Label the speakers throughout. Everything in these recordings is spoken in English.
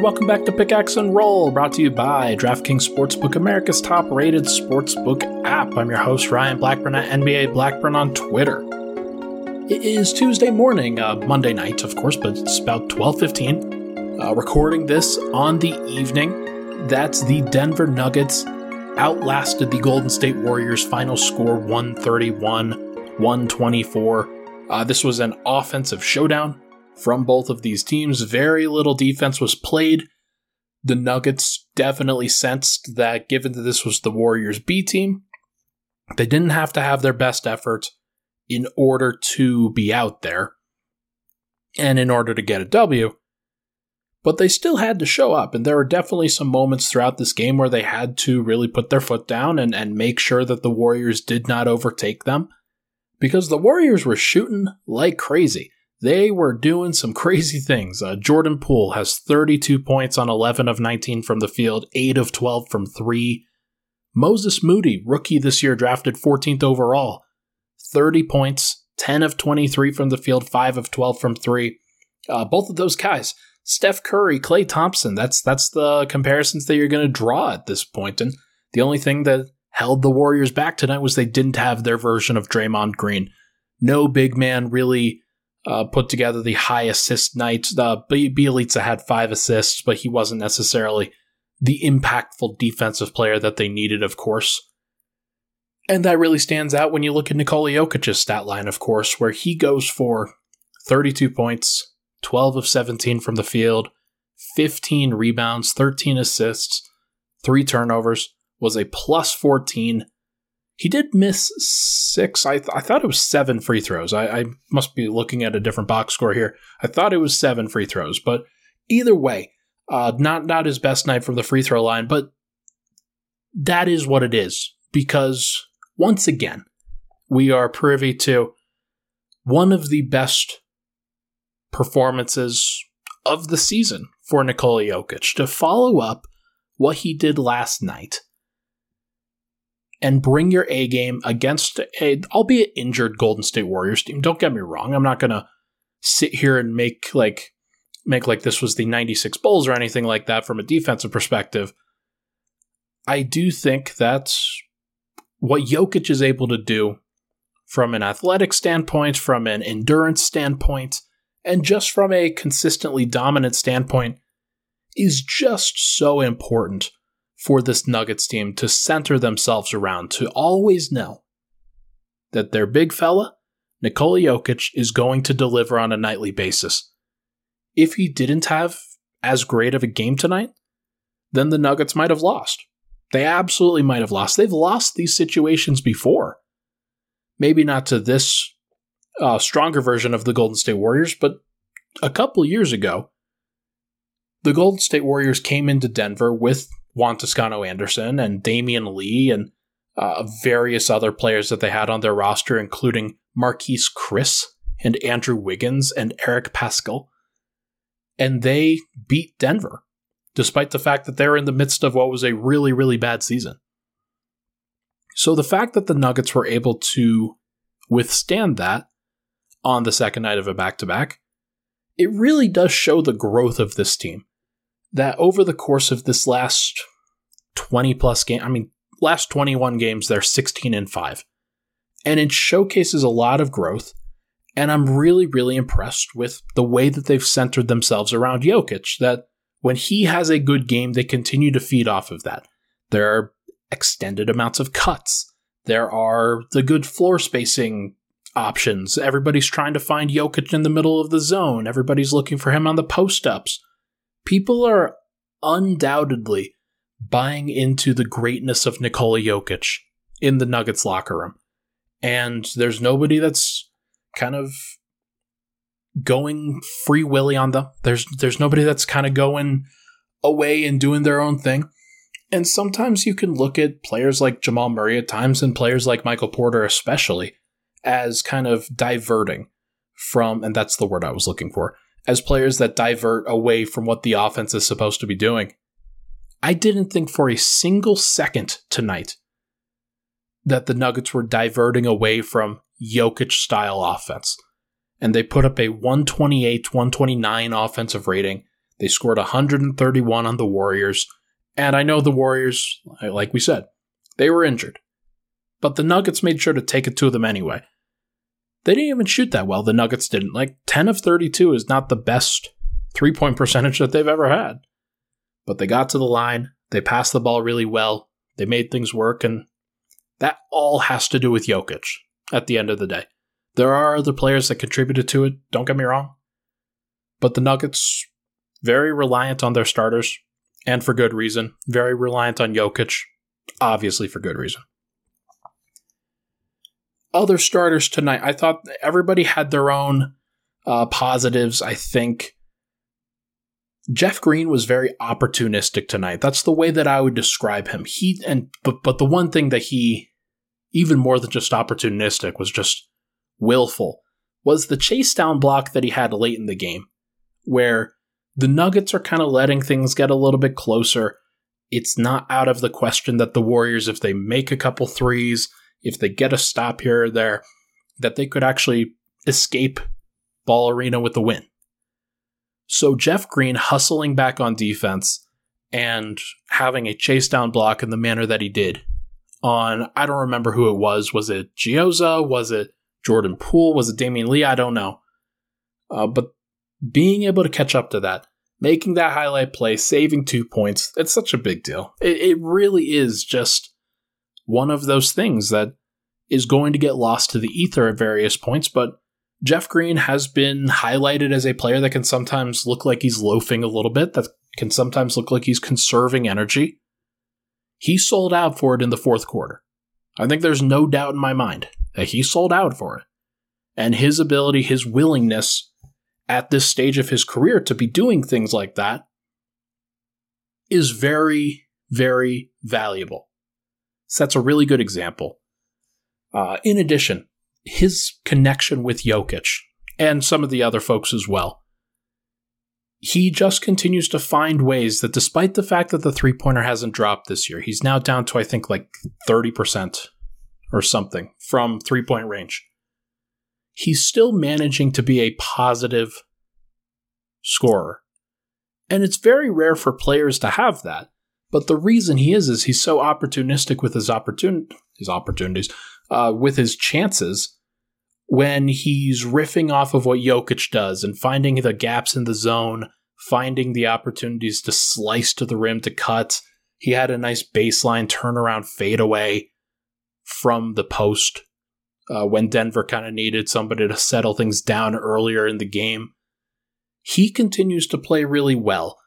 Speaker 1: Welcome back to Pickaxe and Roll, brought to you by DraftKings Sportsbook, America's top rated sportsbook app. I'm your host, Ryan Blackburn at NBA Blackburn on Twitter. It is Tuesday morning, uh, Monday night, of course, but it's about 12.15. Uh, recording this on the evening that's the Denver Nuggets outlasted the Golden State Warriors final score 131 124. Uh, this was an offensive showdown from both of these teams. Very little defense was played. The Nuggets definitely sensed that given that this was the Warriors B team, they didn't have to have their best effort in order to be out there and in order to get a W. But they still had to show up, and there were definitely some moments throughout this game where they had to really put their foot down and, and make sure that the Warriors did not overtake them. Because the Warriors were shooting like crazy they were doing some crazy things. Uh, Jordan Poole has 32 points on 11 of 19 from the field, 8 of 12 from 3. Moses Moody, rookie this year, drafted 14th overall, 30 points, 10 of 23 from the field, 5 of 12 from 3. Uh, both of those guys, Steph Curry, Klay Thompson, that's that's the comparisons that you're going to draw at this point. And the only thing that held the Warriors back tonight was they didn't have their version of Draymond Green. No big man really uh, put together the high assist night. Uh, Bjelica had five assists, but he wasn't necessarily the impactful defensive player that they needed, of course. And that really stands out when you look at Nikola Jokic's stat line, of course, where he goes for 32 points, 12 of 17 from the field, 15 rebounds, 13 assists, 3 turnovers, was a plus 14 he did miss six. I, th- I thought it was seven free throws. I, I must be looking at a different box score here. I thought it was seven free throws, but either way, uh, not not his best night from the free throw line. But that is what it is because once again, we are privy to one of the best performances of the season for Nikola Jokic to follow up what he did last night and bring your A game against a, albeit injured Golden State Warriors team. Don't get me wrong. I'm not going to sit here and make like make like this was the 96 Bulls or anything like that from a defensive perspective. I do think that's what Jokic is able to do from an athletic standpoint, from an endurance standpoint, and just from a consistently dominant standpoint is just so important for this Nuggets team to center themselves around, to always know that their big fella, Nikola Jokic, is going to deliver on a nightly basis. If he didn't have as great of a game tonight, then the Nuggets might have lost. They absolutely might have lost. They've lost these situations before. Maybe not to this uh, stronger version of the Golden State Warriors, but a couple years ago, the Golden State Warriors came into Denver with Juan Toscano Anderson and Damion Lee and uh, various other players that they had on their roster, including Marquese Chriss and Andrew Wiggins and Eric Paschall. And they beat Denver, despite the fact that they're in the midst of what was a really, really bad season. So the fact that the Nuggets were able to withstand that on the second night of a back to back, it really does show the growth of this team that over the course of this last 20 plus game, I mean, last 21 games, they're 16 and 5. And it showcases a lot of growth. And I'm really, really impressed with the way that they've centered themselves around Jokic, that when he has a good game, they continue to feed off of that. There are extended amounts of cuts. There are the good floor spacing options. Everybody's trying to find Jokic in the middle of the zone. Everybody's looking for him on the post ups. People are undoubtedly buying into the greatness of Nikola Jokic in the Nuggets locker room. And there's nobody that's kind of going free willy on them. There's there's nobody that's kind of going away and doing their own thing. And sometimes you can look at players like Jamal Murray at times and players like Michael Porter especially as kind of diverting from and that's the word I was looking for, as players that divert away from what the offense is supposed to be doing. I didn't think for a single second tonight that the Nuggets were diverting away from Jokic style offense. And they put up a 128 129 offensive rating. They scored 131 on the Warriors. And I know the Warriors, like we said, they were injured. But the Nuggets made sure to take it to them anyway. They didn't even shoot that well. The Nuggets didn't. Like 10 of 32 is not the best three point percentage that they've ever had. But they got to the line. They passed the ball really well. They made things work. And that all has to do with Jokic at the end of the day. There are other players that contributed to it, don't get me wrong. But the Nuggets, very reliant on their starters, and for good reason. Very reliant on Jokic, obviously for good reason. Other starters tonight, I thought everybody had their own uh, positives. I think Jeff Green was very opportunistic tonight. That's the way that I would describe him. He and but but the one thing that he even more than just opportunistic was just willful was the chase down block that he had late in the game where the Nuggets are kind of letting things get a little bit closer. It's not out of the question that the Warriors if they make a couple threes, if they get a stop here or there, that they could actually escape Ball Arena with the win. So Jeff Green hustling back on defense and having a chase down block in the manner that he did on I don't remember who it was. Was it Chiozza? Was it Jordan Poole? Was it Damion Lee? I don't know. Uh, but being able to catch up to that, making that highlight play, saving two points, it's such a big deal. It, it really is just one of those things that is going to get lost to the ether at various points, but Jeff Green has been highlighted as a player that can sometimes look like he's loafing a little bit, that can sometimes look like he's conserving energy. He sold out for it in the fourth quarter. I think there's no doubt in my mind that he sold out for it. And his ability, his willingness at this stage of his career to be doing things like that is very, very valuable. So that's a really good example. Uh, in addition, his connection with Jokic and some of the other folks as well. He just continues to find ways that, despite the fact that the three pointer hasn't dropped this year, he's now down to, I think, like 30% or something from three point range. He's still managing to be a positive scorer. And it's very rare for players to have that. But the reason he is is he's so opportunistic with his opportun- his opportunities, uh, with his chances when he's riffing off of what Jokic does and finding the gaps in the zone, finding the opportunities to slice to the rim to cut. He had a nice baseline turnaround fadeaway from the post uh, when Denver kind of needed somebody to settle things down earlier in the game. He continues to play really well.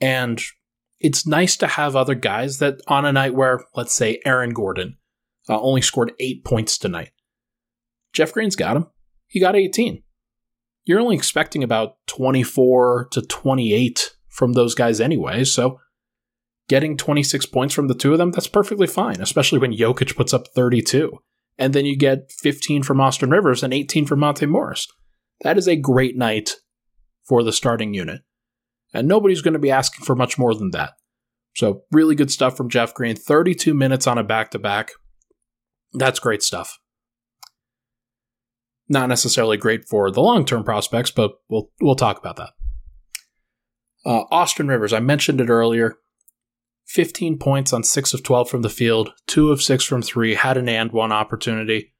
Speaker 1: And it's nice to have other guys that on a night where, let's say, Aaron Gordon uh, only scored eight points tonight Jeff Green's got him. He got 18. You're only expecting about 24 to 28 from those guys anyway, so getting 26 points from the two of them, that's perfectly fine, especially when Jokic puts up 32. And then you get 15 from Austin Rivers and 18 from Monte Morris. That is a great night for the starting unit. And nobody's going to be asking for much more than that. So, really good stuff from Jeff Green. 32 minutes on a back to back. That's great stuff not necessarily great for the long term prospects, but we'll we'll talk about that. Uh, Austin Rivers, I mentioned it earlier. 15 points on 6 of 12 from the field, 2 of 6 from 3, had an and one opportunity,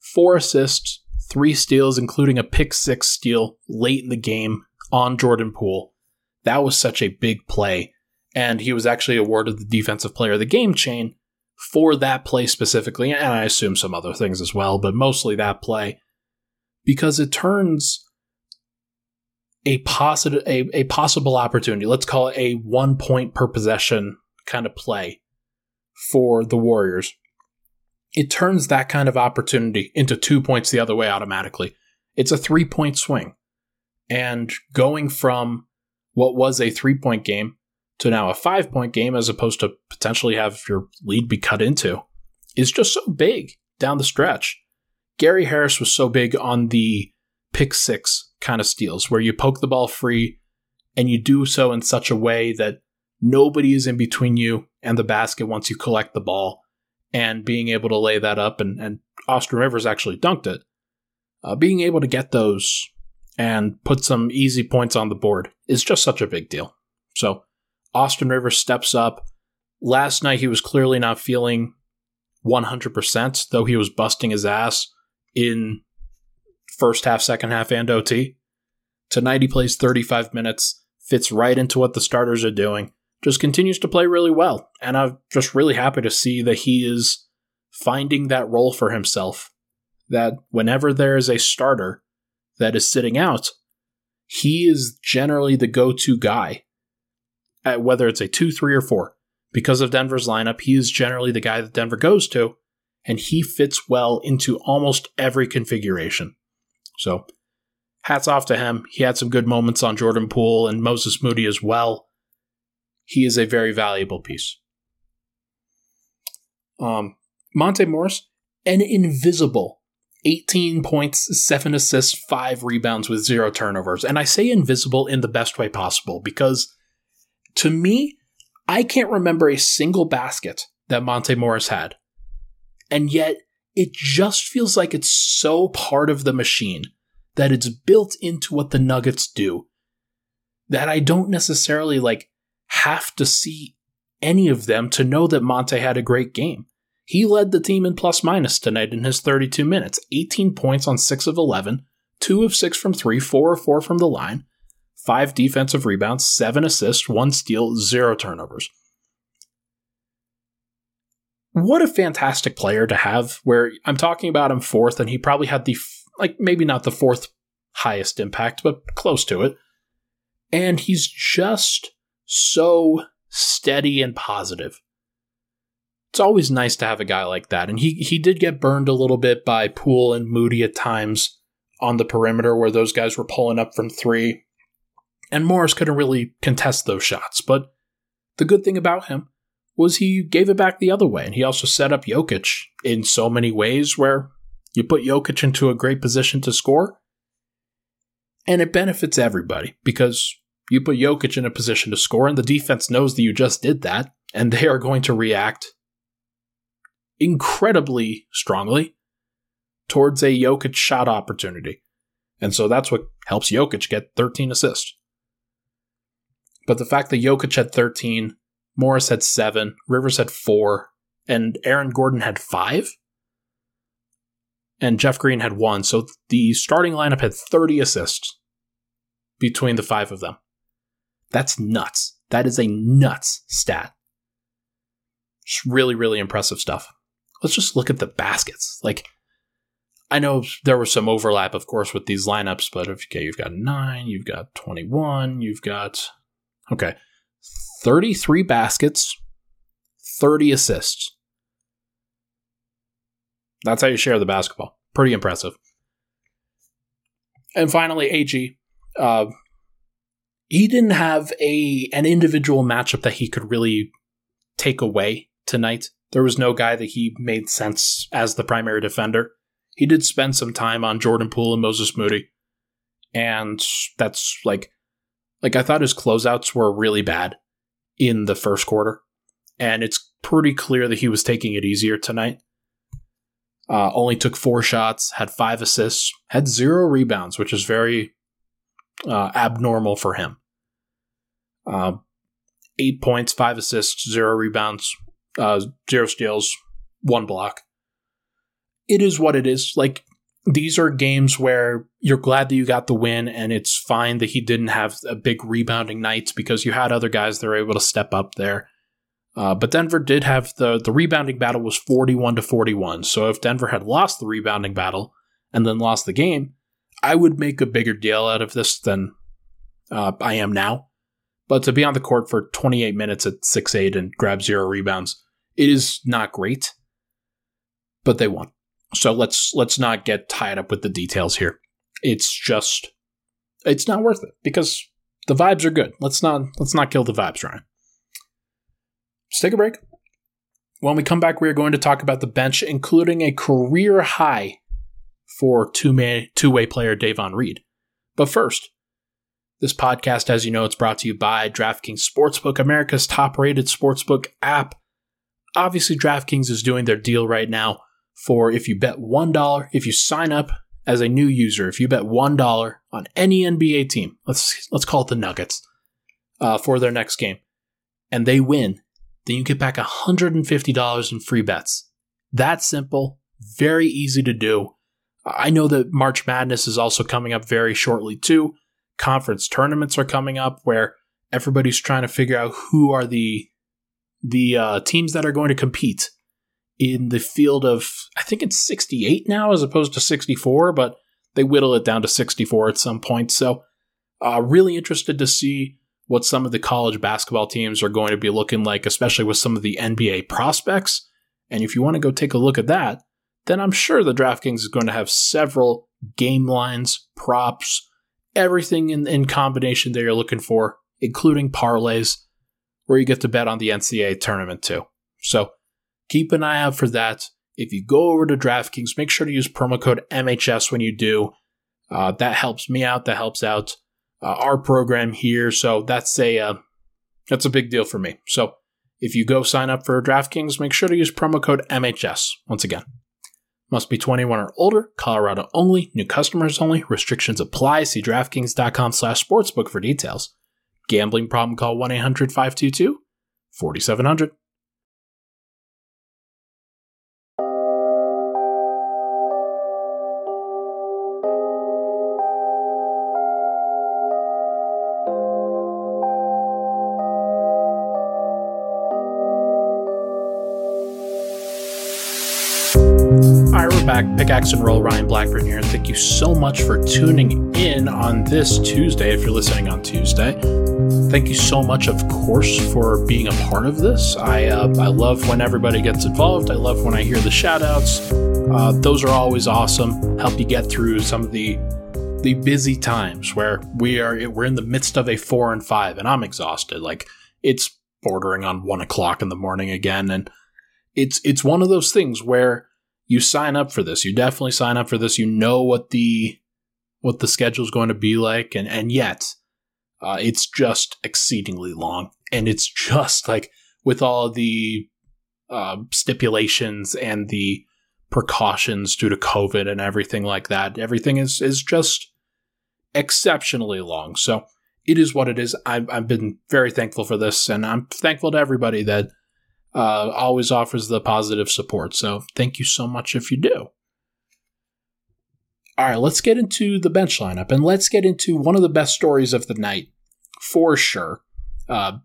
Speaker 1: 4 assists, 3 steals, including a pick 6 steal late in the game on Jordan Poole. That was such a big play, and he was actually awarded the Defensive Player of the Game chain for that play specifically, and I assume some other things as well, but mostly that play. Because it turns a positive a, a possible opportunity let's call it a one point per possession kind of play for the warriors. It turns that kind of opportunity into two points the other way automatically. It's a three point swing. And going from what was a three point game to now a five point game as opposed to potentially have your lead be cut into is just so big down the stretch gary harris was so big on the pick six kind of steals where you poke the ball free and you do so in such a way that nobody is in between you and the basket once you collect the ball and being able to lay that up and, and Austin Rivers actually dunked it. Uh, being able to get those and put some easy points on the board is just such a big deal. So Austin Rivers steps up. Last night he was clearly not feeling 100%, though he was busting his ass in first half, second half, and OT. Tonight he plays 35 minutes, fits right into what the starters are doing, just continues to play really well. And I'm just really happy to see that he is finding that role for himself. That whenever there is a starter that is sitting out, he is generally the go to guy. At whether it's a 2, 3, or 4. Because of Denver's lineup, he is generally the guy that Denver goes to, and he fits well into almost every configuration. So, hats off to him. He had some good moments on Jordan Poole and Moses Moody as well. He is a very valuable piece. Um, Monte Morris, an invisible 18 points, 7 assists, 5 rebounds with 0 turnovers. And I say invisible in the best way possible because to me, I can't remember a single basket that Monte Morris had. And yet, it just feels like it's so part of the machine that it's built into what the Nuggets do that I don't necessarily like have to see any of them to know that Monte had a great game. He led the team in plus minus tonight in his 32 minutes. 18 points on 6 of 11, 2 of 6 from 3, 4 of 4 from the line, 5 defensive rebounds, 7 assists, 1 steal, 0 turnovers. What a fantastic player to have where I'm talking about him fourth and he probably had the like maybe not the fourth highest impact but close to it. And he's just so steady and positive it's always nice to have a guy like that. And he he did get burned a little bit by Poole and Moody at times on the perimeter where those guys were pulling up from 3 and Morris couldn't really contest those shots. But the good thing about him was he gave it back the other way. And he also set up Jokic in so many ways where you put Jokic into a great position to score, and it benefits everybody because you put Jokic in a position to score, and the defense knows that you just did that, and they are going to react incredibly strongly towards a Jokic shot opportunity. And so that's what helps Jokic get 13 assists. But the fact that Jokic had 13 Morris had seven, Rivers had four, and Aaron Gordon had five. And Jeff Green had one. So the starting lineup had 30 assists between the five of them. That's nuts. That is a nuts stat. It's really, really impressive stuff. Let's just look at the baskets. Like, I know there was some overlap, of course, with these lineups, but okay, you've got nine, you've got 21, you've got. Okay. 33 baskets, 30 assists. That's how you share the basketball. Pretty impressive. And finally, AG. Uh, he didn't have a an individual matchup that he could really take away tonight. There was no guy that he made sense as the primary defender. He did spend some time on Jordan Poole and Moses Moody. And that's like like I thought his closeouts were really bad in the first quarter, and it's pretty clear that he was taking it easier tonight. Uh, only took four shots, had five assists, had zero rebounds, which is very uh, abnormal for him. Uh, eight points, five assists, zero rebounds, uh, zero steals, one block. It is what it is. Like these are games where you're glad that you got the win, and it's fine that he didn't have a big rebounding night because you had other guys that were able to step up there. Uh, but Denver did have the the rebounding battle was 41 to 41. So if Denver had lost the rebounding battle and then lost the game, I would make a bigger deal out of this than uh, I am now. But to be on the court for 28 minutes at 6'8 and grab zero rebounds, it is not great. But they won. So let's let's not get tied up with the details here. It's just it's not worth it because the vibes are good. Let's not let's not kill the vibes, Ryan. Let's take a break. When we come back, we are going to talk about the bench, including a career high for two-way two-way player Davon Reed. But first, this podcast, as you know, it's brought to you by DraftKings Sportsbook, America's top-rated sportsbook app. Obviously, DraftKings is doing their deal right now for if you bet $1, if you sign up as a new user, if you bet $1 on any NBA team, let's let's call it the Nuggets, uh, for their next game, and they win, then you get back $150 in free bets. That's simple, very easy to do. I know that March Madness is also coming up very shortly too. Conference tournaments are coming up where everybody's trying to figure out who are the the uh, teams that are going to compete in the field of I think it's 68 now as opposed to 64, but they whittle it down to 64 at some point. So, uh, really interested to see what some of the college basketball teams are going to be looking like, especially with some of the NBA prospects. And if you want to go take a look at that, then I'm sure the DraftKings is going to have several game lines, props, everything in, in combination that you're looking for, including parlays, where you get to bet on the NCAA tournament too. So keep an eye out for that. If you go over to DraftKings, make sure to use promo code MHS when you do. Uh, that helps me out. That helps out uh, our program here. So that's a uh, that's a big deal for me. So if you go sign up for DraftKings, make sure to use promo code MHS. Once again, must be 21 or older. Colorado only. New customers only. Restrictions apply. See DraftKings.com slash sportsbook for details. Gambling problem? Call 1-800-522-4700. back. Pickaxe and Roll, Ryan Blackburn here, and thank you so much for tuning in on this Tuesday. If you're listening on Tuesday, thank you so much, of course, for being a part of this. I uh, I love when everybody gets involved. I love when I hear the shout outs. Uh, those are always awesome. Help you get through some of the the busy times where we are we're in the midst of a four and five, and I'm exhausted. Like it's bordering on one o'clock in the morning again, and it's it's one of those things where you sign up for this. You definitely sign up for this. You know what the what the schedule is going to be like, and and yet uh, it's just exceedingly long, and it's just like with all the uh, stipulations and the precautions due to COVID and everything like that. Everything is is just exceptionally long. So it is what it is. I've, I've been very thankful for this, and I'm thankful to everybody that uh, always offers the positive support. So thank you so much if you do. All right, let's get into the bench lineup and let's get into one of the best stories of the night for sure. Uh,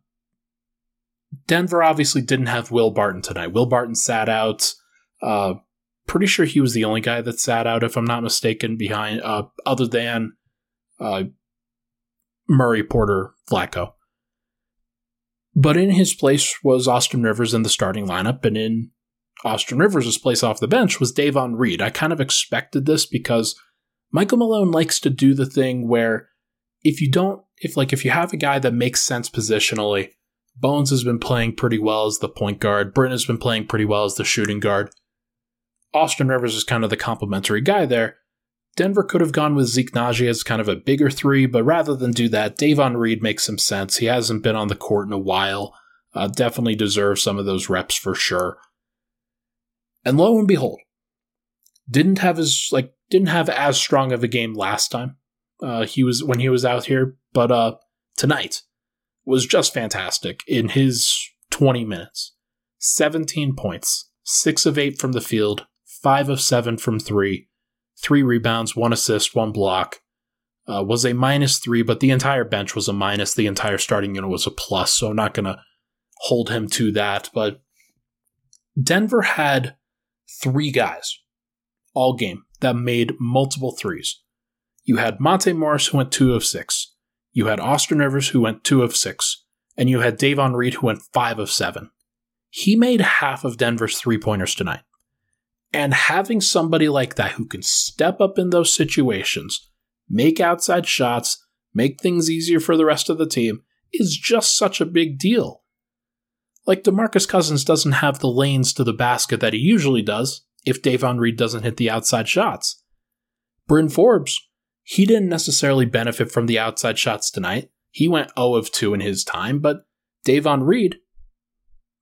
Speaker 1: Denver obviously didn't have Will Barton tonight. Will Barton sat out. Uh, pretty sure he was the only guy that sat out, if I'm not mistaken, behind uh, other than uh, Murray Porter Vlatko. But in his place was Austin Rivers in the starting lineup, and in Austin Rivers' place off the bench was Davon Reed. I kind of expected this because Michael Malone likes to do the thing where if you don't, if like if you have a guy that makes sense positionally, Bones has been playing pretty well as the point guard, Bryn has been playing pretty well as the shooting guard. Austin Rivers is kind of the complementary guy there. Denver could have gone with Zeke Nnaji as kind of a bigger three, but rather than do that, Davon Reed makes some sense. He hasn't been on the court in a while. Uh, definitely deserves some of those reps for sure. And lo and behold, didn't have his like didn't have as strong of a game last time. Uh, he was when he was out here, but uh, tonight was just fantastic in his 20 minutes. 17 points, 6 of 8 from the field, 5 of 7 from 3, three rebounds, one assist, one block. Uh, was a minus three, but the entire bench was a minus. The entire starting unit was a plus, so I'm not going to hold him to that. But Denver had three guys all game that made multiple threes. You had Monte Morris, who went 2 of 6. You had Austin Rivers, who went 2 of 6. And you had Davon Reed, who went 5 of 7. He made half of Denver's three pointers tonight. And having somebody like that who can step up in those situations, make outside shots, make things easier for the rest of the team, is just such a big deal. Like DeMarcus Cousins doesn't have the lanes to the basket that he usually does if Davon Reed doesn't hit the outside shots. Bryn Forbes, he didn't necessarily benefit from the outside shots tonight. He went 0 of 2 in his time, but Davon Reed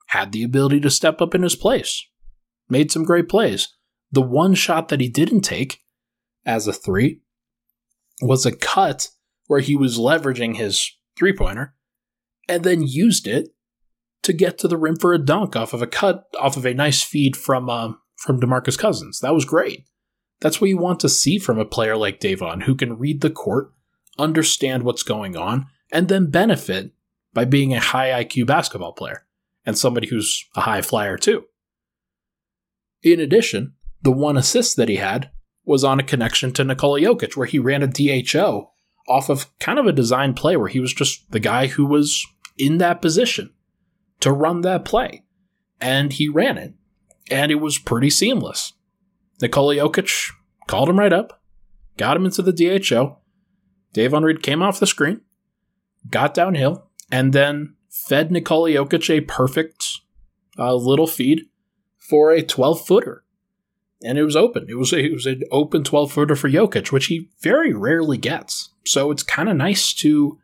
Speaker 1: had the ability to step up in his place, made some great plays. The one shot that he didn't take as a three was a cut where he was leveraging his three pointer and then used it to get to the rim for a dunk off of a cut off of a nice feed from um, from DeMarcus Cousins. That was great. That's what you want to see from a player like Davon who can read the court, understand what's going on, and then benefit by being a high IQ basketball player and somebody who's a high flyer too. In addition, the one assist that he had was on a connection to Nikola Jokic, where he ran a DHO off of kind of a design play where he was just the guy who was in that position to run that play. And he ran it. And it was pretty seamless. Nikola Jokic called him right up, got him into the DHO. Davon Reed came off the screen, got downhill, and then fed Nikola Jokic a perfect uh, little feed for a 12 footer. And it was open. It was, a, it was an open 12 footer for Jokic, which he very rarely gets. So it's kind of nice to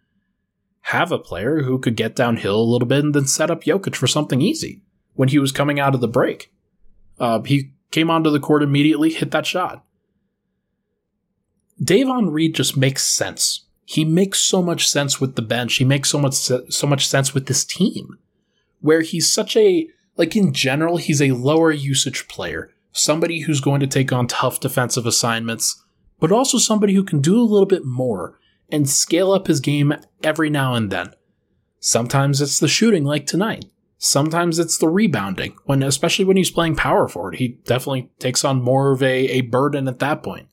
Speaker 1: have a player who could get downhill a little bit and then set up Jokic for something easy when he was coming out of the break. Uh, he came onto the court immediately, hit that shot. Davon Reed just makes sense he makes so much sense with the bench. He makes so much so much sense with this team, where he's such a like in general he's a lower usage player, somebody who's going to take on tough defensive assignments, but also somebody who can do a little bit more and scale up his game every now and then. Sometimes it's the shooting, like tonight. Sometimes it's the rebounding, when especially when he's playing power forward, he definitely takes on more of a, a burden at that point.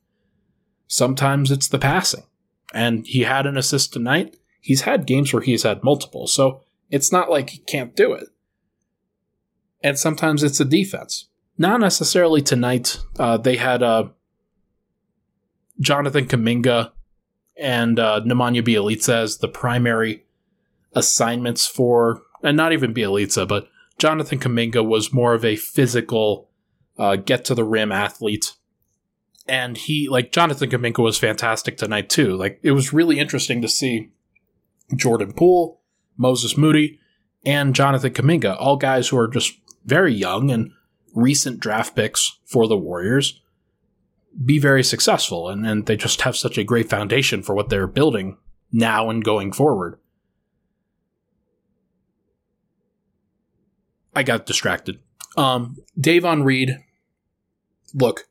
Speaker 1: Sometimes it's the passing and he had an assist tonight. He's had games where he's had multiple, so it's not like he can't do it. And sometimes it's a defense. Not necessarily tonight. Uh, they had uh, Jonathan Kuminga and uh, Nemanja Bjelica as the primary assignments for, and not even Bjelica, but Jonathan Kuminga was more of a physical, uh, get to the rim athlete and he like Jonathan Kuminga was fantastic tonight too. Like it was really interesting to see Jordan Poole, Moses Moody, and Jonathan Kuminga, all guys who are just very young and recent draft picks for the Warriors, be very successful, and, and they just have such a great foundation for what they're building now and going forward. I got distracted. Um, Davon Reed, look,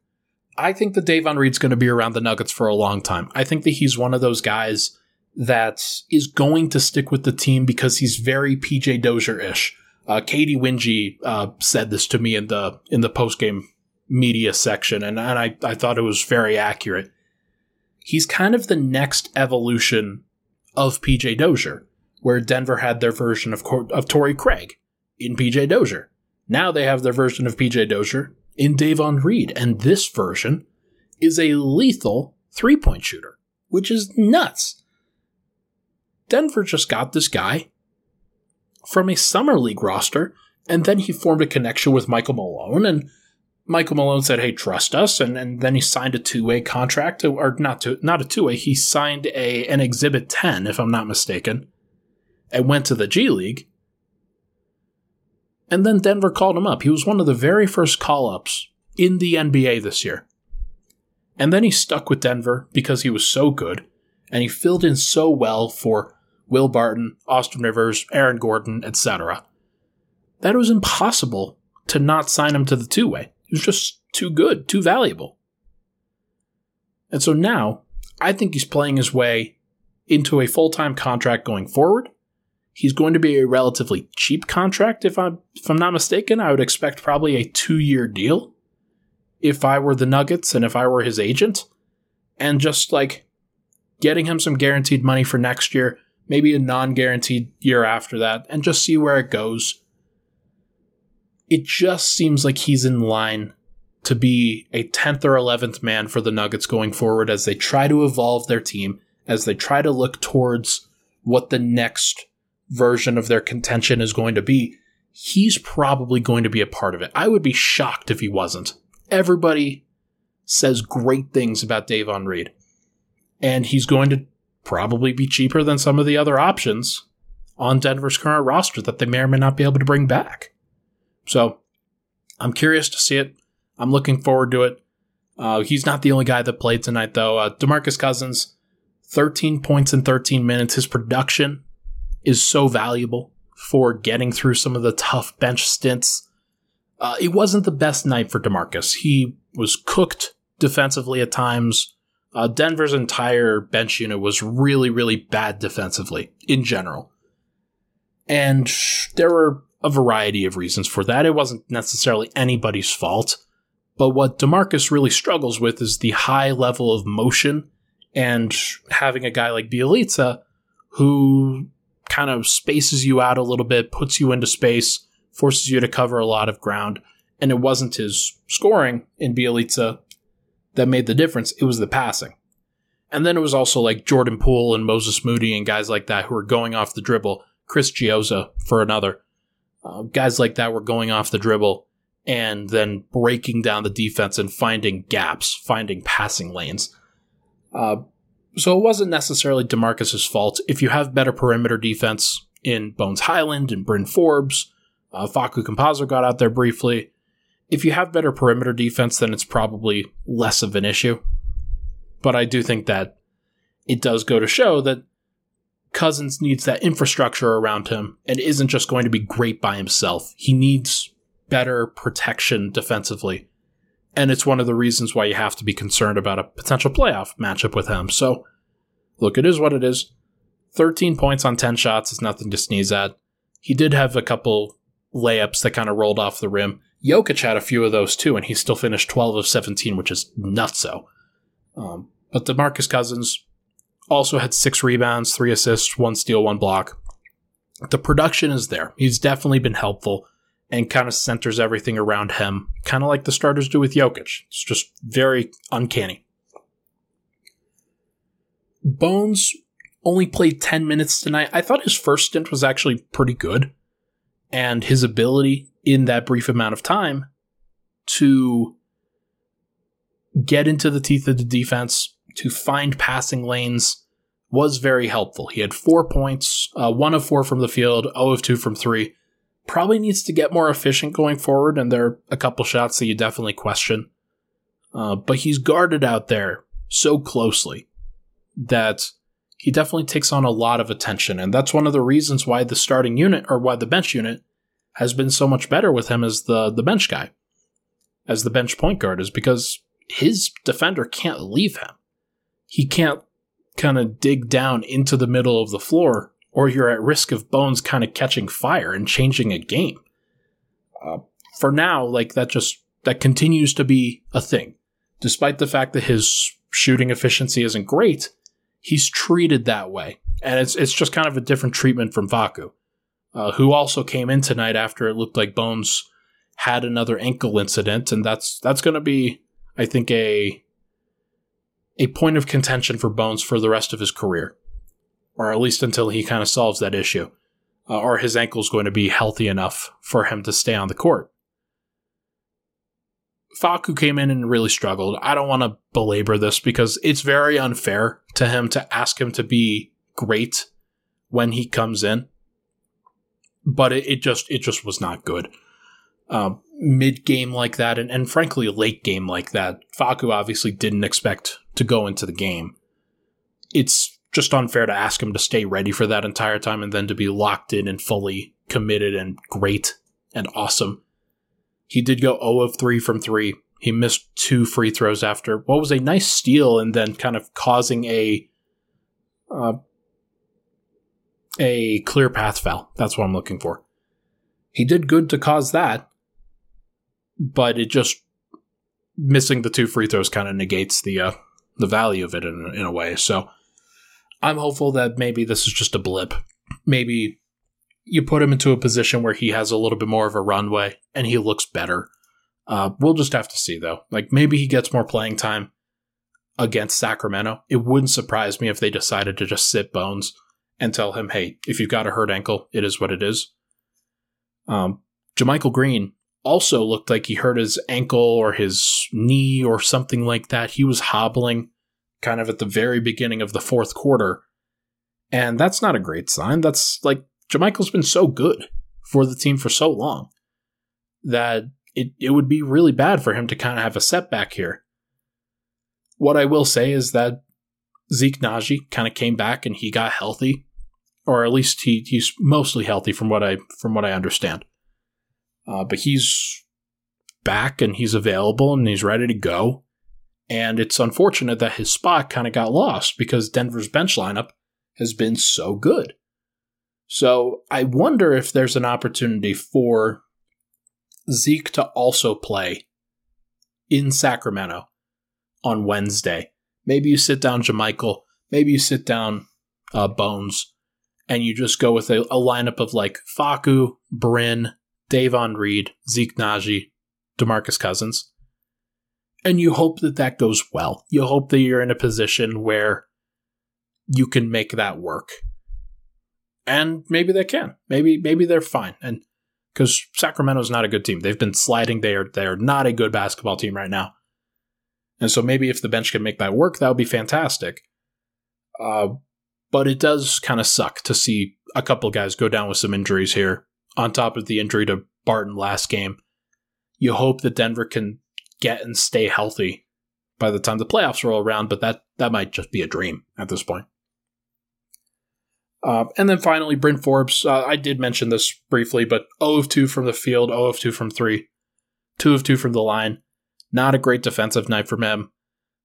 Speaker 1: I think that Davon Reed's going to be around the Nuggets for a long time. I think that he's one of those guys that is going to stick with the team because he's very PJ Dozier ish. Uh, Katy Winge uh, said this to me in the in the post game media section, and, and I, I thought it was very accurate. He's kind of the next evolution of PJ Dozier, where Denver had their version of of Craig in PJ Dozier. Now they have their version of PJ Dozier in Davon Reed, and this version is a lethal three point shooter, which is nuts. Denver just got this guy from a summer league roster, and then he formed a connection with Michael Malone, and Michael Malone said, "Hey, trust us," and, and then he signed a two way contract, or not to not a two way. He signed a an Exhibit Ten, if I'm not mistaken, and went to the G League. And then Denver called him up. He was one of the very first call ups in the NBA this year. And then he stuck with Denver because he was so good and he filled in so well for Will Barton, Austin Rivers, Aaron Gordon, etc. That it was impossible to not sign him to the two way. He was just too good, too valuable. And so now, I think he's playing his way into a full time contract going forward. He's going to be a relatively cheap contract, if I'm if I'm not mistaken. I would expect probably a two year deal if I were the Nuggets and if I were his agent. And just like getting him some guaranteed money for next year, maybe a non guaranteed year after that, and just see where it goes. It just seems like he's in line to be a 10th or 11th man for the Nuggets going forward as they try to evolve their team, as they try to look towards what the next version of their contention is going to be. He's probably going to be a part of it. I would be shocked if he wasn't. Everybody says great things about Davon Reed, and he's going to probably be cheaper than some of the other options on Denver's current roster that they may or may not be able to bring back. So I'm curious to see it. I'm looking forward to it. Uh, he's not the only guy that played tonight, though. Uh, Demarcus Cousins, 13 points in 13 minutes. His production is so valuable for getting through some of the tough bench stints. Uh, it wasn't the best night for Demarcus. He was cooked defensively at times. Uh, Denver's entire bench unit was really, really bad defensively in general. And there were a variety of reasons for that. It wasn't necessarily anybody's fault. But what Demarcus really struggles with is the high level of motion and having a guy like Bjelica who kind of spaces you out a little bit, puts you into space, forces you to cover a lot of ground. And it wasn't his scoring in Bjelica that made the difference, it was the passing. And then it was also like Jordan Poole and Moses Moody and guys like that who were going off the dribble. Chris Chiozza for another. Uh, guys like that were going off the dribble and then breaking down the defense and finding gaps, finding passing lanes. Uh, so it wasn't necessarily Demarcus's fault. If you have better perimeter defense in Bones Hyland and Bryn Forbes, uh, Facu Campazzo got out there briefly. If you have better perimeter defense, then it's probably less of an issue. But I do think that it does go to show that Cousins needs that infrastructure around him and isn't just going to be great by himself. He needs better protection defensively. And it's one of the reasons why you have to be concerned about a potential playoff matchup with him. So, look, it is what it is. 13 points on 10 shots is nothing to sneeze at. He did have a couple layups that kind of rolled off the rim. Jokic had a few of those too, and he still finished 12 of 17, which is nutso. Um, but DeMarcus Cousins also had six rebounds, three assists, one steal, one block. The production is there. He's definitely been helpful and kind of centers everything around him, kind of like the starters do with Jokic. It's just very uncanny. Bones only played 10 minutes tonight. I thought his first stint was actually pretty good, and his ability in that brief amount of time to get into the teeth of the defense, to find passing lanes was very helpful. He had four points, uh, one of four from the field, 0 of two from three probably needs to get more efficient going forward, and there are a couple shots that you definitely question. Uh, but he's guarded out there so closely that he definitely takes on a lot of attention, and that's one of the reasons why the starting unit or why the bench unit has been so much better with him as the the bench guy, as the bench point guard, is because his defender can't leave him. He can't kind of dig down into the middle of the floor or you're at risk of Bones kind of catching fire and changing a game. Uh, for now, like that just that continues to be a thing, despite the fact that his shooting efficiency isn't great. He's treated that way, and it's it's just kind of a different treatment from Facu, uh, who also came in tonight after it looked like Bones had another ankle incident, and that's that's going to be, I think, a a point of contention for Bones for the rest of his career or at least until he kind of solves that issue, uh, or his ankle's going to be healthy enough for him to stay on the court. Facu came in and really struggled. I don't want to belabor this because it's very unfair to him to ask him to be great when he comes in. But it, it just it just was not good. Uh, Mid game like that, and, and frankly late game like that, Facu obviously didn't expect to go into the game. It's just unfair to ask him to stay ready for that entire time and then to be locked in and fully committed and great and awesome. He did go 0 of 3 from 3. He missed two free throws after what was a nice steal and then kind of causing a uh, a clear path foul. That's what I'm looking for. He did good to cause that, but it just missing the two free throws kind of negates the uh, the value of it in, in a way. So I'm hopeful that maybe this is just a blip. Maybe you put him into a position where he has a little bit more of a runway and he looks better. Uh, we'll just have to see though. Like maybe he gets more playing time against Sacramento. It wouldn't surprise me if they decided to just sit Bones and tell him, "Hey, if you've got a hurt ankle, it is what it is." Um, JaMychal Green also looked like he hurt his ankle or his knee or something like that. He was hobbling kind of at the very beginning of the fourth quarter. And that's not a great sign. That's like JaMychal's been so good for the team for so long that it, it would be really bad for him to kind of have a setback here. What I will say is that Zeke Nnaji kind of came back and he got healthy, or at least he, he's mostly healthy from what I from what I understand. Uh, but he's back and he's available and he's ready to go. And it's unfortunate that his spot kind of got lost because Denver's bench lineup has been so good. So I wonder if there's an opportunity for Zeke to also play in Sacramento on Wednesday. Maybe you sit down JaMychal, maybe you sit down uh, Bones, and you just go with a, a lineup of like Facu, Bryn, Davon Reed, Zeke Nnaji, Demarcus Cousins. And you hope that that goes well. You hope that you're in a position where you can make that work. And maybe they can. Maybe maybe they're fine. And because Sacramento's not a good team. They've been sliding. They are they are not a good basketball team right now. And so maybe if the bench can make that work, that would be fantastic. Uh, but it does kind of suck to see a couple guys go down with some injuries here, on top of the injury to Barton last game. You hope that Denver can get and stay healthy by the time the playoffs roll around, but that, that might just be a dream at this point. Uh, and then finally, Bryn Forbes. Uh, I did mention this briefly, but 0 of 2 from the field, 0 of 2 from 3, 2 of 2 from the line. Not a great defensive night from him.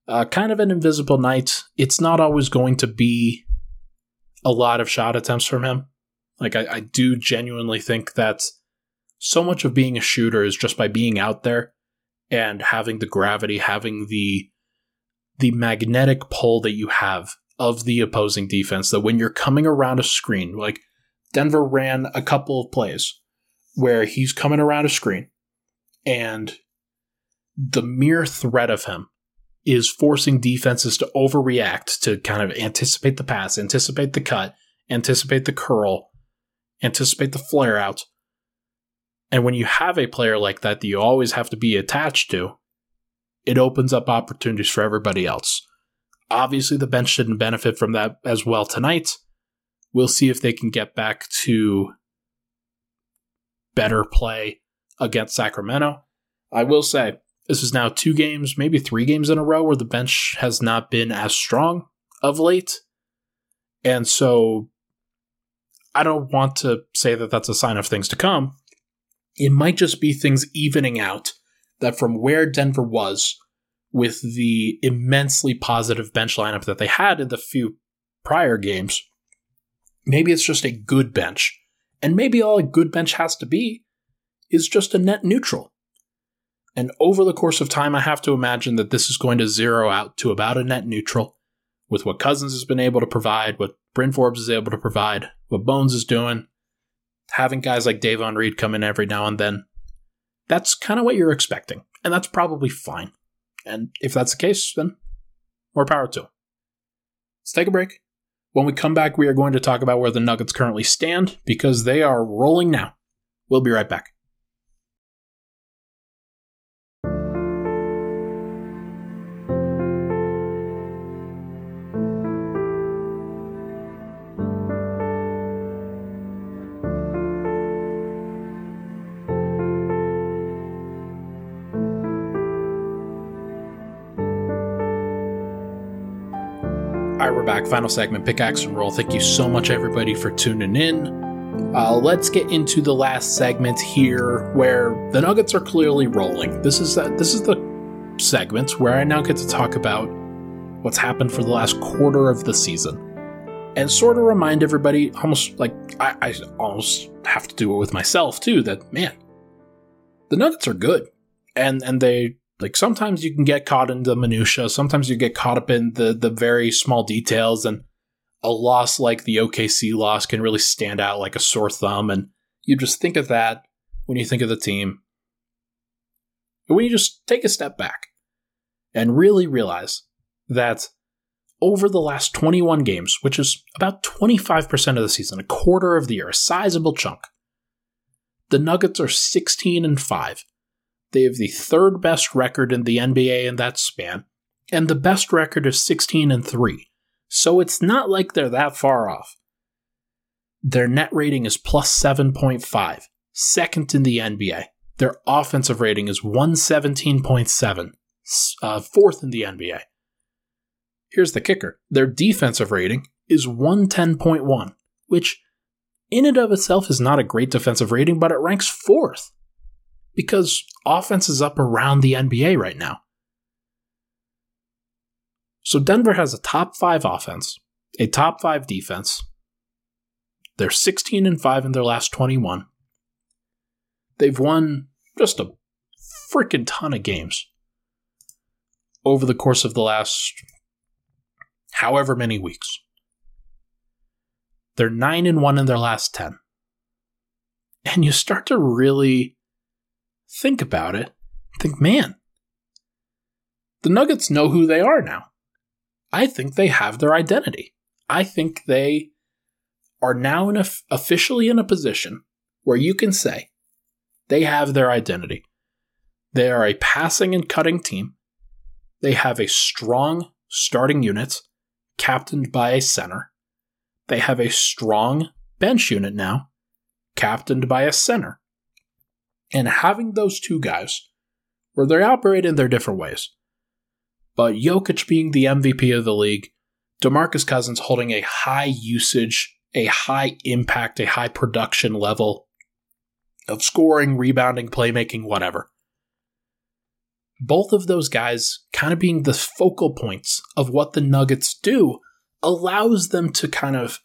Speaker 1: Uh, kind of an invisible night. It's not always going to be a lot of shot attempts from him. Like, I, I do genuinely think that so much of being a shooter is just by being out there and having the gravity, having the the magnetic pull that you have of the opposing defense. That when you're coming around a screen, like Denver ran a couple of plays where he's coming around a screen and the mere threat of him is forcing defenses to overreact to kind of anticipate the pass, anticipate the cut, anticipate the curl, anticipate the flare out. And when you have a player like that that you always have to be attached to, it opens up opportunities for everybody else. Obviously, the bench didn't benefit from that as well tonight. We'll see if they can get back to better play against Sacramento. I will say, this is now two games, maybe three games in a row where the bench has not been as strong of late. And so I don't want to say that that's a sign of things to come. It might just be things evening out that from where Denver was with the immensely positive bench lineup that they had in the few prior games, maybe it's just a good bench. And maybe all a good bench has to be is just a net neutral. And over the course of time, I have to imagine that this is going to zero out to about a net neutral with what Cousins has been able to provide, what Bryn Forbes is able to provide, what Bones is doing, having guys like Davon Reed come in every now and then. That's kind of what you're expecting, and that's probably fine. And if that's the case, then more power to Let's take a break. When we come back, we are going to talk about where the Nuggets currently stand because they are rolling now. We'll be right back. Back. Final segment, pickaxe and roll. Thank you so much, everybody, for tuning in. Uh, let's get into the last segment here, where the Nuggets are clearly rolling. This is uh, this is the segment where I now get to talk about what's happened for the last quarter of the season, and sort of remind everybody, almost like I, I almost have to do it with myself too. That man, the Nuggets are good, and and they like sometimes you can get caught in the minutia sometimes you get caught up in the the very small details and a loss like the OKC loss can really stand out like a sore thumb. And you just think of that when you think of the team. When you just take a step back and really realize that over the last 21 games, which is about 25% of the season, a quarter of the year, a sizable chunk, the Nuggets are 16 and 5. They have the third best record in the NBA in that span, and the best record is 16 and 3. So it's not like they're that far off. Their net rating is plus 7.5, second in the NBA. Their offensive rating is 117.7, uh, fourth in the NBA. Here's the kicker their defensive rating is 110.1, which in and of itself is not a great defensive rating, but it ranks fourth because offense is up around the NBA right now. So Denver has a top five offense, a top five defense. They're 16 and 5 in their last 21. They've won just a freaking ton of games over the course of the last however many weeks. They're 9 and 1 in their last 10. And you start to really think about it. Think, man, the Nuggets know who they are now. I think they have their identity. I think they are now in a, officially in a position where you can say they have their identity. They are a passing and cutting team. They have a strong starting unit captained by a center. They have a strong bench unit now, captained by a center. And having those two guys, where they operate in their different ways, but Jokic being the MVP of the league, DeMarcus Cousins holding a high usage, a high impact, a high production level of scoring, rebounding, playmaking, whatever. Both of those guys kind of being the focal points of what the Nuggets do allows them to kind of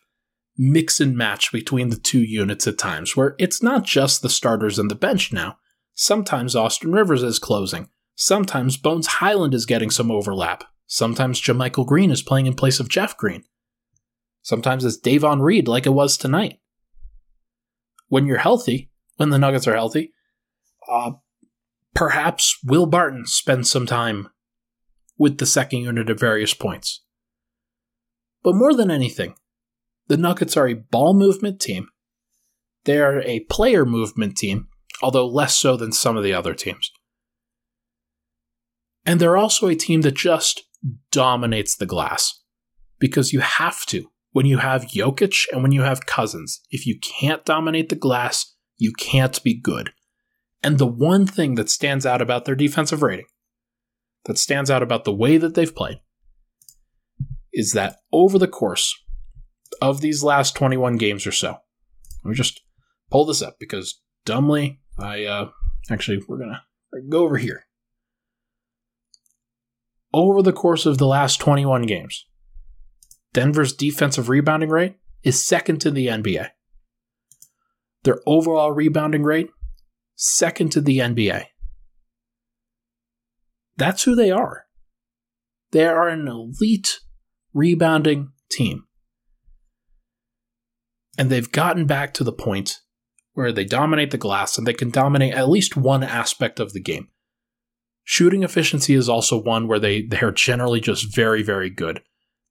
Speaker 1: mix and match between the two units at times, where it's not just the starters and the bench now. Sometimes Austin Rivers is closing. Sometimes Bones Hyland is getting some overlap. Sometimes JaMychal Green is playing in place of Jeff Green. Sometimes it's Davon Reed, like it was tonight. When you're healthy, when the Nuggets are healthy, uh, perhaps Will Barton spends some time with the second unit at various points. But more than anything, the Nuggets are a ball movement team. They are a player movement team, although less so than some of the other teams. And they're also a team that just dominates the glass because you have to when you have Jokic and when you have Cousins. If you can't dominate the glass, you can't be good. And the one thing that stands out about their defensive rating, that stands out about the way that they've played, is that over the course of these last 21 games or so, let me just pull this up because dumbly, I uh, actually, we're going to go over here over the course of the last 21 games, Denver's defensive rebounding rate is second to the NBA. Their overall rebounding rate, second to the NBA. That's who they are. They are an elite rebounding team. And they've gotten back to the point where they dominate the glass and they can dominate at least one aspect of the game. Shooting efficiency is also one where they, they are generally just very, very good.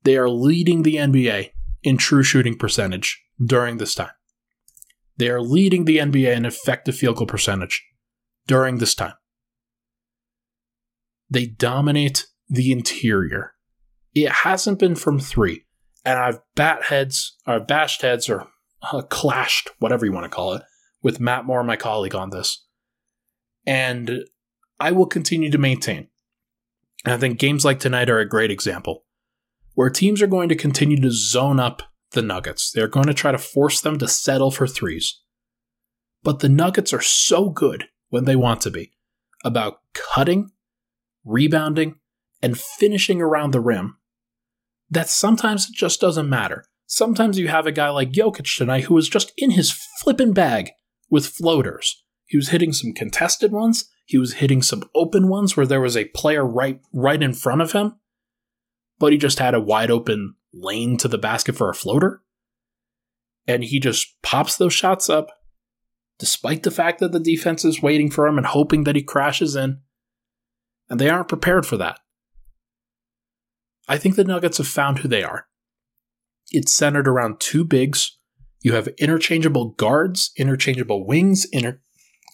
Speaker 1: They are leading the NBA in true shooting percentage during this time. They are leading the NBA in effective field goal percentage during this time. They dominate the interior. It hasn't been from three, and I've bat heads, or bashed heads, or uh, clashed, whatever you want to call it, with Matt Moore, my colleague, on this. And I will continue to maintain. And I think games like tonight are a great example where teams are going to continue to zone up the Nuggets. They're going to try to force them to settle for threes. But the Nuggets are so good when they want to be about cutting, rebounding, and finishing around the rim that sometimes it just doesn't matter. Sometimes you have a guy like Jokic tonight who was just in his flippin' bag with floaters. He was hitting some contested ones, he was hitting some open ones where there was a player right right in front of him, but he just had a wide open lane to the basket for a floater. And he just pops those shots up, despite the fact that the defense is waiting for him and hoping that he crashes in. And they aren't prepared for that. I think the Nuggets have found who they are. It's centered around two bigs. You have interchangeable guards, interchangeable wings, inter-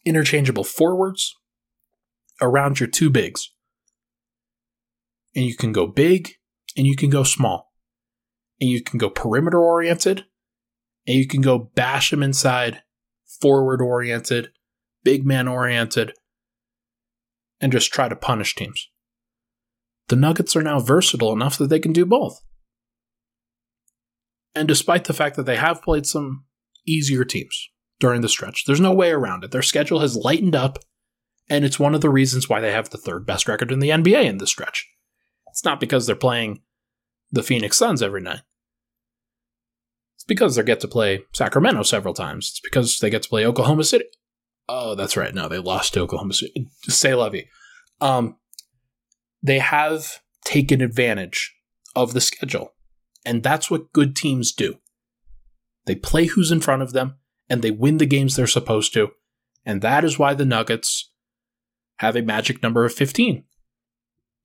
Speaker 1: interchangeable forwards around your two bigs. And you can go big and you can go small. And you can go perimeter oriented and you can go bash them inside, forward oriented, big man oriented, and just try to punish teams. The Nuggets are now versatile enough that they can do both. And despite the fact that they have played some easier teams during the stretch, there's no way around it. Their schedule has lightened up, and it's one of the reasons why they have the third best record in the NBA in this stretch. It's not because they're playing the Phoenix Suns every night. It's because they get to play Sacramento several times. It's because they get to play Oklahoma City. Oh, that's right. No, they lost to Oklahoma City. Say Levy. Um, they have taken advantage of the schedule. And that's what good teams do. They play who's in front of them and they win the games they're supposed to. And that is why the Nuggets have a magic number of 15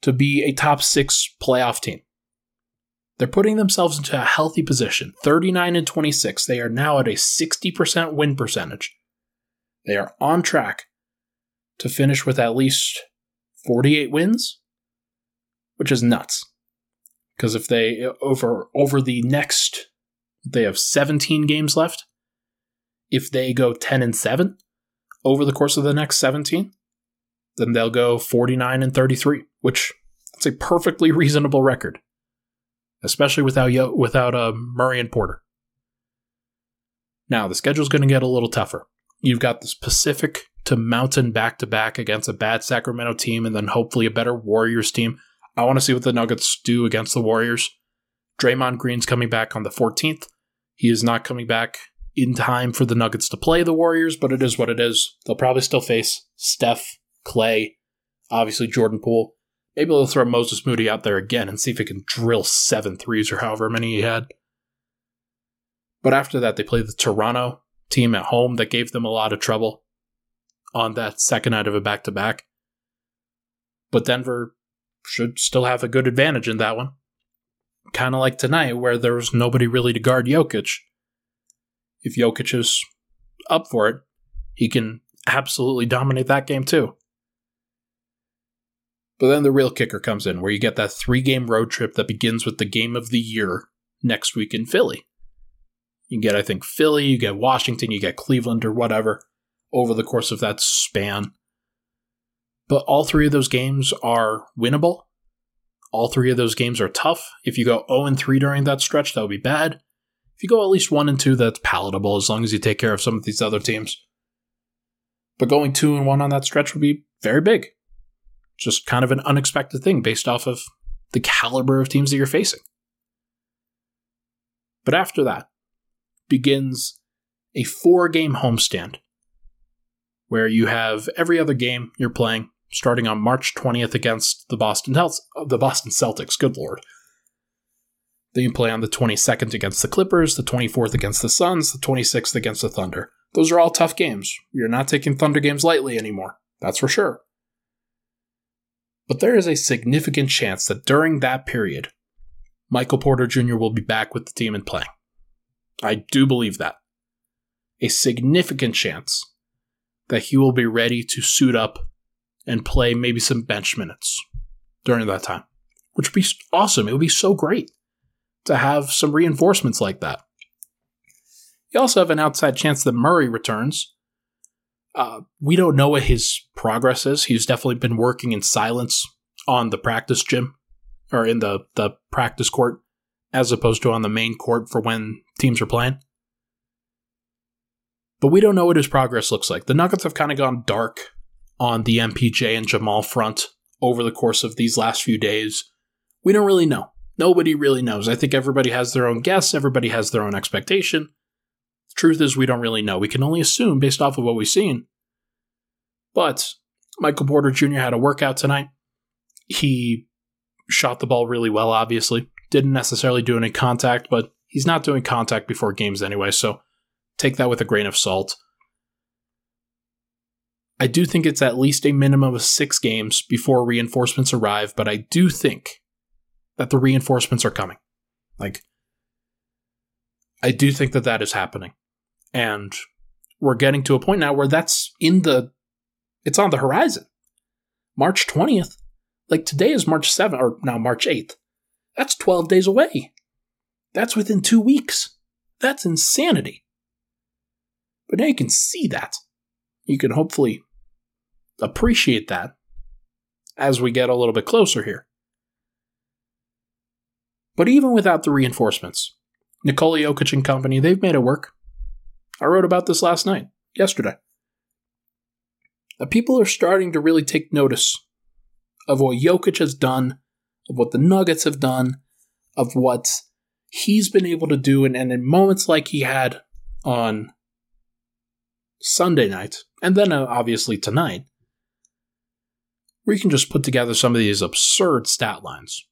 Speaker 1: to be a top six playoff team. They're putting themselves into a healthy position 39 and 26. They are now at a 60% win percentage. They are on track to finish with at least 48 wins, which is nuts. Because if they over over the next they have 17 games left, if they go 10 and 7 over the course of the next 17, then they'll go 49 and 33, which is a perfectly reasonable record, especially without without uh, Murray and Porter. Now the schedule's going to get a little tougher. You've got this Pacific to Mountain back to back against a bad Sacramento team, and then hopefully a better Warriors team. I want to see what the Nuggets do against the Warriors. Draymond Green's coming back on the 14th. He is not coming back in time for the Nuggets to play the Warriors, but it is what it is. They'll probably still face Steph, Klay, obviously Jordan Poole. Maybe they'll throw Moses Moody out there again and see if he can drill seven threes or however many he had. But after that, they play the Toronto team at home that gave them a lot of trouble on that second night of a back to back. But Denver should still have a good advantage in that one. Kind of like tonight, where there was nobody really to guard Jokic. If Jokic is up for it, he can absolutely dominate that game too. But then the real kicker comes in, where you get that three game road trip that begins with the game of the year next week in Philly. You get, I think, Philly, you get Washington, you get Cleveland or whatever over the course of that span. But all three of those games are winnable. All three of those games are tough. If you go 0 and 3 during that stretch, that would be bad. If you go at least 1 and 2, that's palatable as long as you take care of some of these other teams. But going 2 and 1 on that stretch would be very big. Just kind of an unexpected thing based off of the caliber of teams that you're facing. But after that begins a four game homestand where you have every other game you're playing starting on March 20th against the Boston the Boston Celtics. Good lord. Then you play on the 22nd against the Clippers, the 24th against the Suns, the 26th against the Thunder. Those are all tough games. You're not taking Thunder games lightly anymore. That's for sure. But there is a significant chance that during that period, Michael Porter Jr. will be back with the team and playing. I do believe that. A significant chance that he will be ready to suit up and play maybe some bench minutes during that time, which would be awesome. It would be so great to have some reinforcements like that. You also have an outside chance that Murray returns. Uh, we don't know what his progress is. He's definitely been working in silence on the practice gym or in the, the practice court as opposed to on the main court for when teams are playing. But we don't know what his progress looks like. The Nuggets have kind of gone dark on the MPJ and Jamal front over the course of these last few days. We don't really know. Nobody really knows. I think everybody has their own guess, everybody has their own expectation. The truth is, we don't really know. We can only assume based off of what we've seen. But Michael Porter Jr. had a workout tonight. He shot the ball really well, obviously. didn't necessarily do any contact, but he's not doing contact before games anyway, so take that with a grain of salt. I do think it's at least a minimum of six games before reinforcements arrive, but I do think that the reinforcements are coming. Like, I do think that that is happening. And we're getting to a point now where that's in the, it's on the horizon. March 20th. Like today is March 7th, or now March 8th. That's 12 days away. That's within two weeks. That's insanity. But now you can see that. You can hopefully appreciate that as we get a little bit closer here. But even without the reinforcements, Nikola Jokic and company, they've made it work. I wrote about this last night, yesterday. That people are starting to really take notice of what Jokic has done, of what the Nuggets have done, of what he's been able to do, and, and in moments like he had on Sunday night, and then uh, obviously tonight, where you can just put together some of these absurd stat lines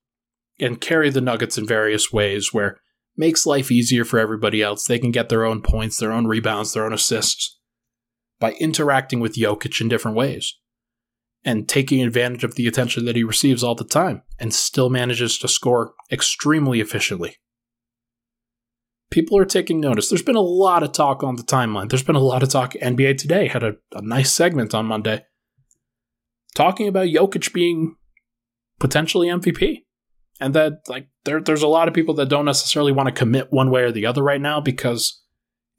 Speaker 1: and carry the Nuggets in various ways where makes life easier for everybody else. They can get their own points, their own rebounds, their own assists by interacting with Jokic in different ways and taking advantage of the attention that he receives all the time and still manages to score extremely efficiently. People are taking notice. There's been a lot of talk on the timeline. There's been a lot of talk. NBA Today had a, a nice segment on Monday talking about Jokic being potentially MVP. And that like there there's a lot of people that don't necessarily want to commit one way or the other right now because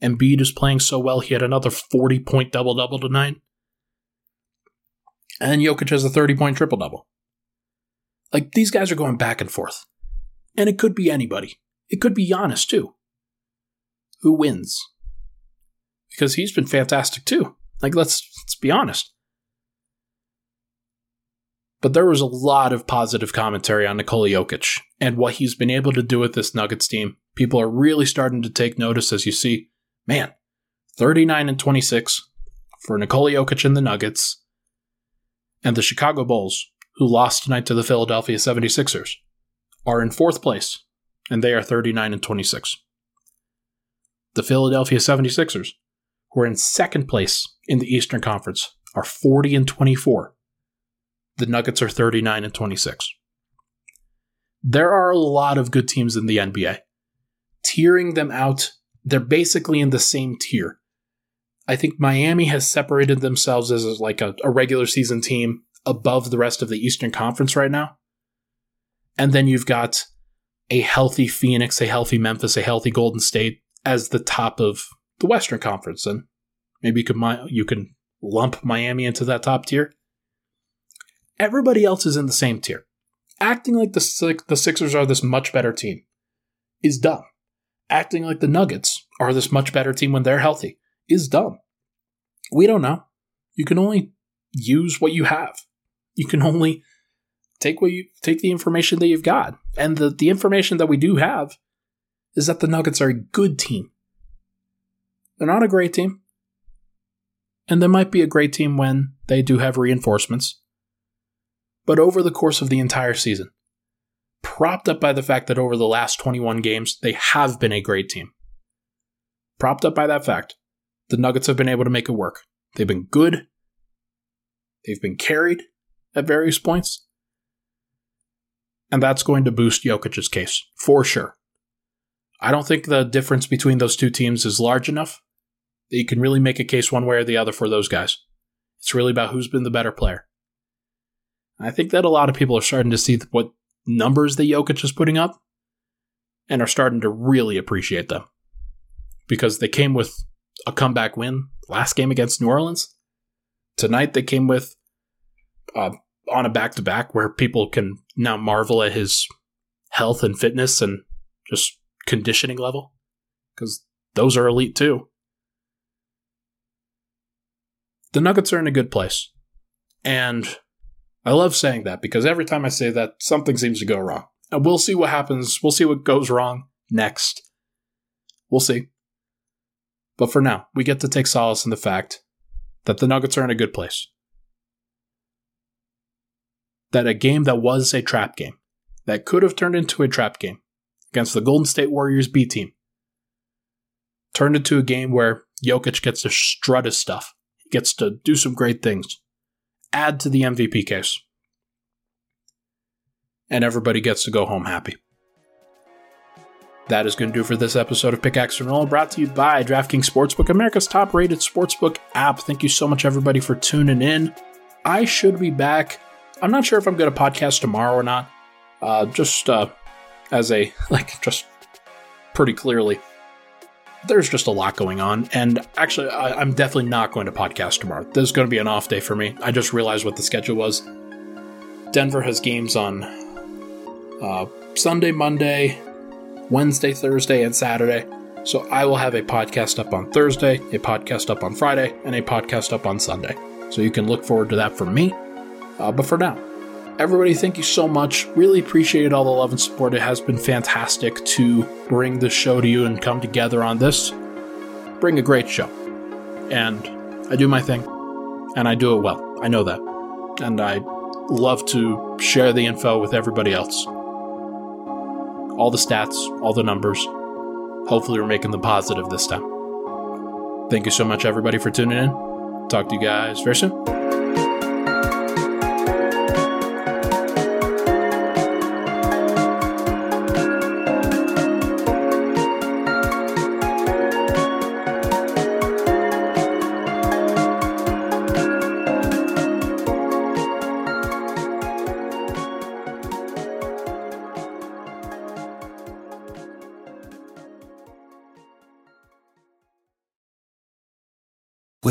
Speaker 1: Embiid is playing so well. He had another 40 point double double tonight. And Jokic has a 30 point triple double. Like these guys are going back and forth. And it could be anybody. It could be Giannis too. Who wins? Because he's been fantastic too. Like let's let's be honest. But there was a lot of positive commentary on Nikola Jokic and what he's been able to do with this Nuggets team. People are really starting to take notice as you see, man, 39 and 26 for Nikola Jokic and the Nuggets, and the Chicago Bulls, who lost tonight to the Philadelphia 76ers, are in fourth place, and they are 39 and 26. The Philadelphia 76ers, who are in second place in the Eastern Conference, are 40 and 24 the Nuggets are 39 and 26. There are a lot of good teams in the NBA. Tearing them out, they're basically in the same tier. I think Miami has separated themselves as like a, a regular season team above the rest of the Eastern Conference right now. And then you've got a healthy Phoenix, a healthy Memphis, a healthy Golden State as the top of the Western Conference. And maybe you could you can lump Miami into that top tier. Everybody else is in the same tier. Acting like the, the Sixers are this much better team is dumb. Acting like the Nuggets are this much better team when they're healthy is dumb. We don't know. You can only use what you have. You can only take what you take the information that you've got. And the, the information that we do have is that the Nuggets are a good team. They're not a great team. And they might be a great team when they do have reinforcements but over the course of the entire season. Propped up by the fact that over the last 21 games, they have been a great team. Propped up by that fact, the Nuggets have been able to make it work. They've been good. They've been carried at various points. And that's going to boost Jokic's case, for sure. I don't think the difference between those two teams is large enough that you can really make a case one way or the other for those guys. It's really about who's been the better player. I think that a lot of people are starting to see what numbers the Jokic is putting up and are starting to really appreciate them because they came with a comeback win last game against New Orleans. Tonight they came with uh, on a back to back where people can now marvel at his health and fitness and just conditioning level because those are elite too. The Nuggets are in a good place. And I love saying that because every time I say that, something seems to go wrong. And we'll see what happens. We'll see what goes wrong next. We'll see. But for now, we get to take solace in the fact that the Nuggets are in a good place. That a game that was a trap game, that could have turned into a trap game, against the Golden State Warriors B team. Turned into a game where Jokic gets to strut his stuff. He gets to do some great things. Add to the MVP case. And everybody gets to go home happy. That is going to do for this episode of Pickaxe and Roll, brought to you by DraftKings Sportsbook, America's top rated sportsbook app. Thank you so much, everybody, for tuning in. I should be back. I'm not sure if I'm going to podcast tomorrow or not. Uh, just uh, as a, like, just pretty clearly, there's just a lot going on. And actually, I, am definitely not going to podcast tomorrow. This is going to be an off day for me. I just realized what the schedule was. Denver has games on uh, Sunday, Monday, Wednesday, Thursday, and Saturday. So I will have a podcast up on Thursday, a podcast up on Friday, and a podcast up on Sunday. So you can look forward to that from me. Uh, but for now, everybody, thank you so much. Really appreciate all the love and support. It has been fantastic to bring this show to you and come together on this. Bring a great show. And I do my thing, and I do it well. I know that. And I love to share the info with everybody else all the stats, all the numbers. Hopefully, we're making them positive this time. Thank you so much, everybody, for tuning in. Talk to you guys very soon.